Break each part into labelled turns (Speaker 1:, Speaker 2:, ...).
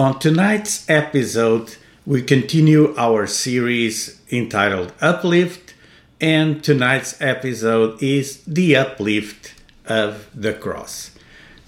Speaker 1: On tonight's episode, we continue our series entitled Uplift, and tonight's episode is The Uplift of the Cross.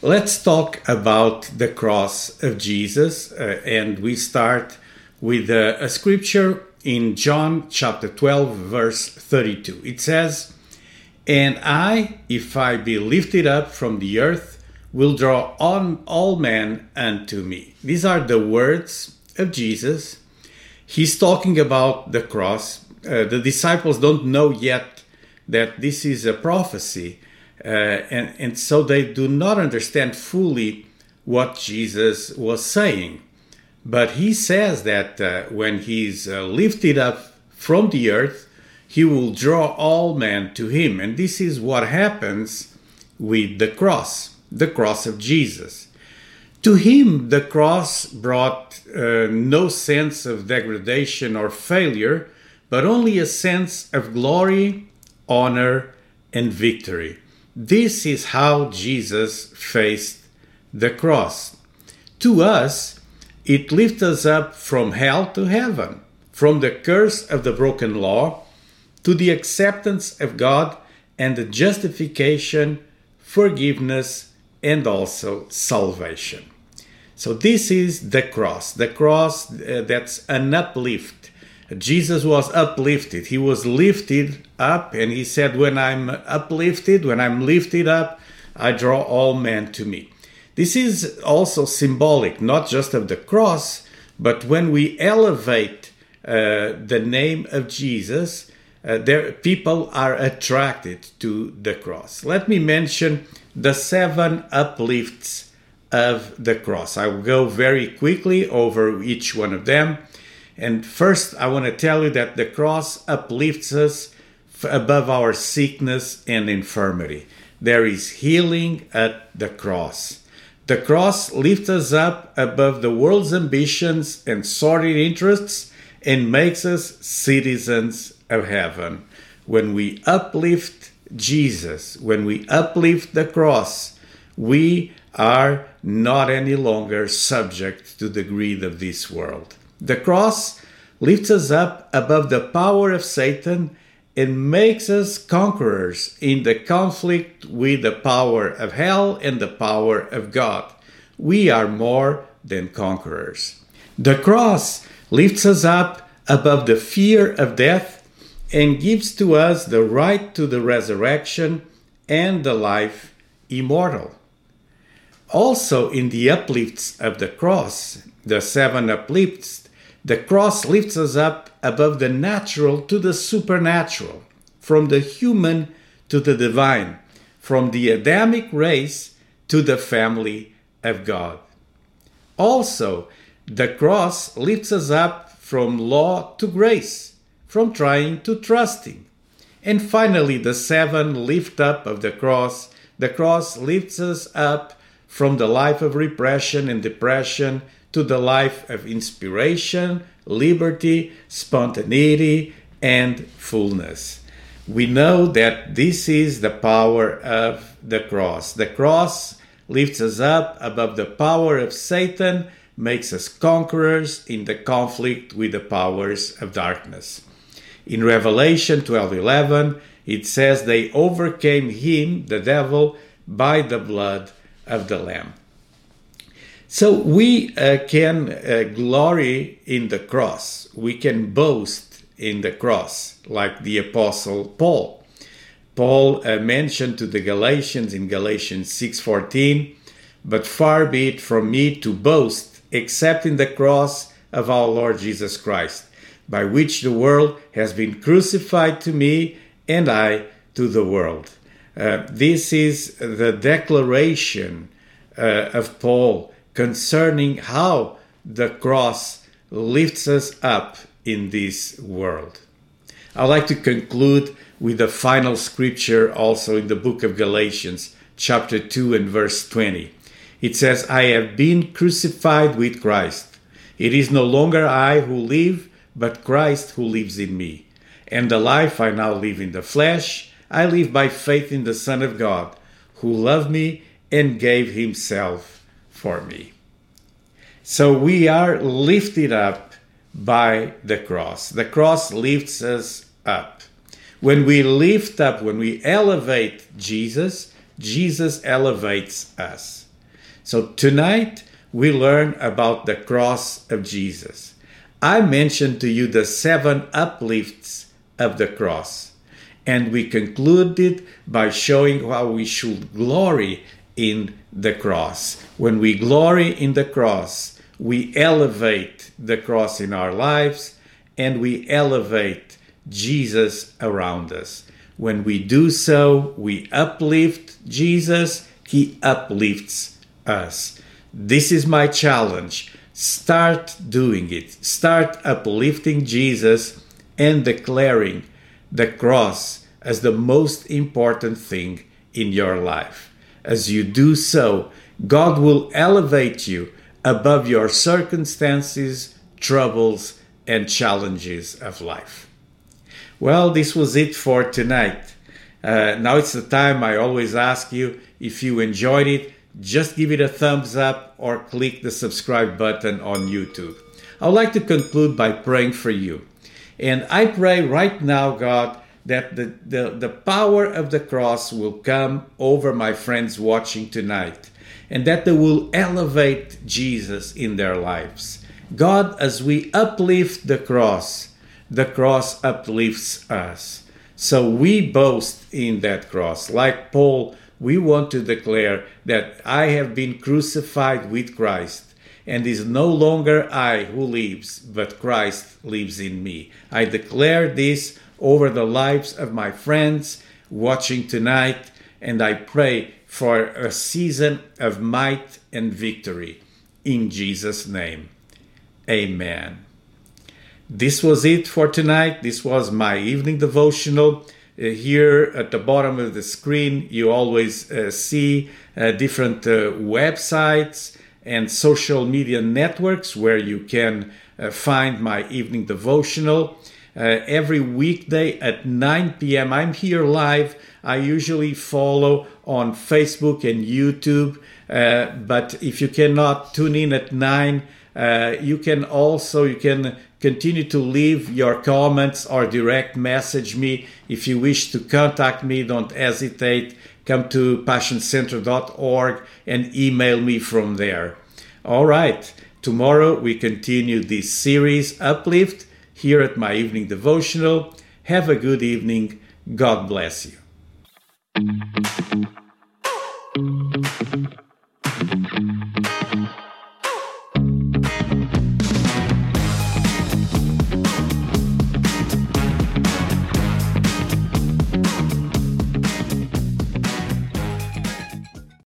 Speaker 1: Let's talk about the cross of Jesus, uh, and we start with a, a scripture in John chapter 12, verse 32. It says, and I, if I be lifted up from the earth, will draw on all men unto me. These are the words of Jesus. He's talking about the cross. Uh, the disciples don't know yet that this is a prophecy, uh, and, and so they do not understand fully what Jesus was saying. But he says that uh, when he's uh, lifted up from the earth, he will draw all men to him. And this is what happens with the cross, the cross of Jesus. To him, the cross brought uh, no sense of degradation or failure, but only a sense of glory, honor, and victory. This is how Jesus faced the cross. To us, it lifts us up from hell to heaven, from the curse of the broken law to the acceptance of God and the justification, forgiveness, and also salvation. So, this is the cross, the cross uh, that's an uplift. Jesus was uplifted. He was lifted up, and he said, When I'm uplifted, when I'm lifted up, I draw all men to me. This is also symbolic, not just of the cross, but when we elevate uh, the name of Jesus, uh, there people are attracted to the cross. Let me mention the seven uplifts of the cross. I will go very quickly over each one of them. And first, I want to tell you that the cross uplifts us above our sickness and infirmity. There is healing at the cross. The cross lifts us up above the world's ambitions and sordid interests and makes us citizens of heaven. When we uplift Jesus, when we uplift the cross, we are not any longer subject to the greed of this world. The cross lifts us up above the power of Satan and makes us conquerors in the conflict with the power of hell and the power of God. We are more than conquerors. The cross lifts us up above the fear of death and gives to us the right to the resurrection and the life immortal. Also, in the uplifts of the cross, the seven uplifts, the cross lifts us up above the natural to the supernatural, from the human to the divine, from the Adamic race to the family of God. Also, the cross lifts us up from law to grace from trying to trusting. And finally, the seven lift up of the cross. The cross lifts us up from the life of repression and depression to the life of inspiration, liberty, spontaneity, and fullness. We know that this is the power of the cross. The cross lifts us up above the power of Satan, makes us conquerors in the conflict with the powers of darkness. In Revelation 12:11, it says they overcame him, the devil, by the blood of the lamb. So we uh, can uh, glory in the cross. We can boast in the cross like the apostle Paul. Paul uh, mentioned to the Galatians in Galatians 6:14, "But far be it from me to boast except in the cross of our Lord Jesus Christ." By which the world has been crucified to me and I to the world. Uh, this is the declaration uh, of Paul concerning how the cross lifts us up in this world. I'd like to conclude with the final scripture also in the book of Galatians, chapter 2 and verse 20. It says, I have been crucified with Christ. It is no longer I who live, but Christ who lives in me. And the life I now live in the flesh, I live by faith in the Son of God, who loved me and gave himself for me. So we are lifted up by the cross. The cross lifts us up. When we lift up, when we elevate Jesus, Jesus elevates us. So tonight we learn about the cross of Jesus. I mentioned to you the seven uplifts of the cross, and we concluded by showing how we should glory in the cross. When we glory in the cross, we elevate the cross in our lives and we elevate Jesus around us. When we do so, we uplift Jesus, He uplifts us. This is my challenge. Start doing it. Start uplifting Jesus and declaring the cross as the most important thing in your life. As you do so, God will elevate you above your circumstances, troubles, and challenges of life. Well, this was it for tonight. Uh, now it's the time I always ask you if you enjoyed it, just give it a thumbs up or click the subscribe button on YouTube. I would like to conclude by praying for you. And I pray right now, God, that the, the, the power of the cross will come over my friends watching tonight and that they will elevate Jesus in their lives. God, as we uplift the cross, the cross uplifts us. So we boast in that cross. Like Paul, we want to declare that I have been crucified with Christ, and is no longer I who lives, but Christ lives in me. I declare this over the lives of my friends watching tonight, and I pray for a season of might and victory. In Jesus' name, amen. This was it for tonight. This was my evening devotional. Uh, here at the bottom of the screen, you always uh, see uh, different websites and social media networks where you can find my evening devotional. Every weekday at 9 p.m., I'm here live. I usually follow on Facebook and YouTube. Uh, but if you cannot tune in at 9, uh, you can also you can continue to leave your comments or direct message me. If you wish to contact me don't hesitate. Come to passioncenter.org and email me from there. All right. Tomorrow we continue this series uplift here at my evening devotional. Have a good evening. God bless you.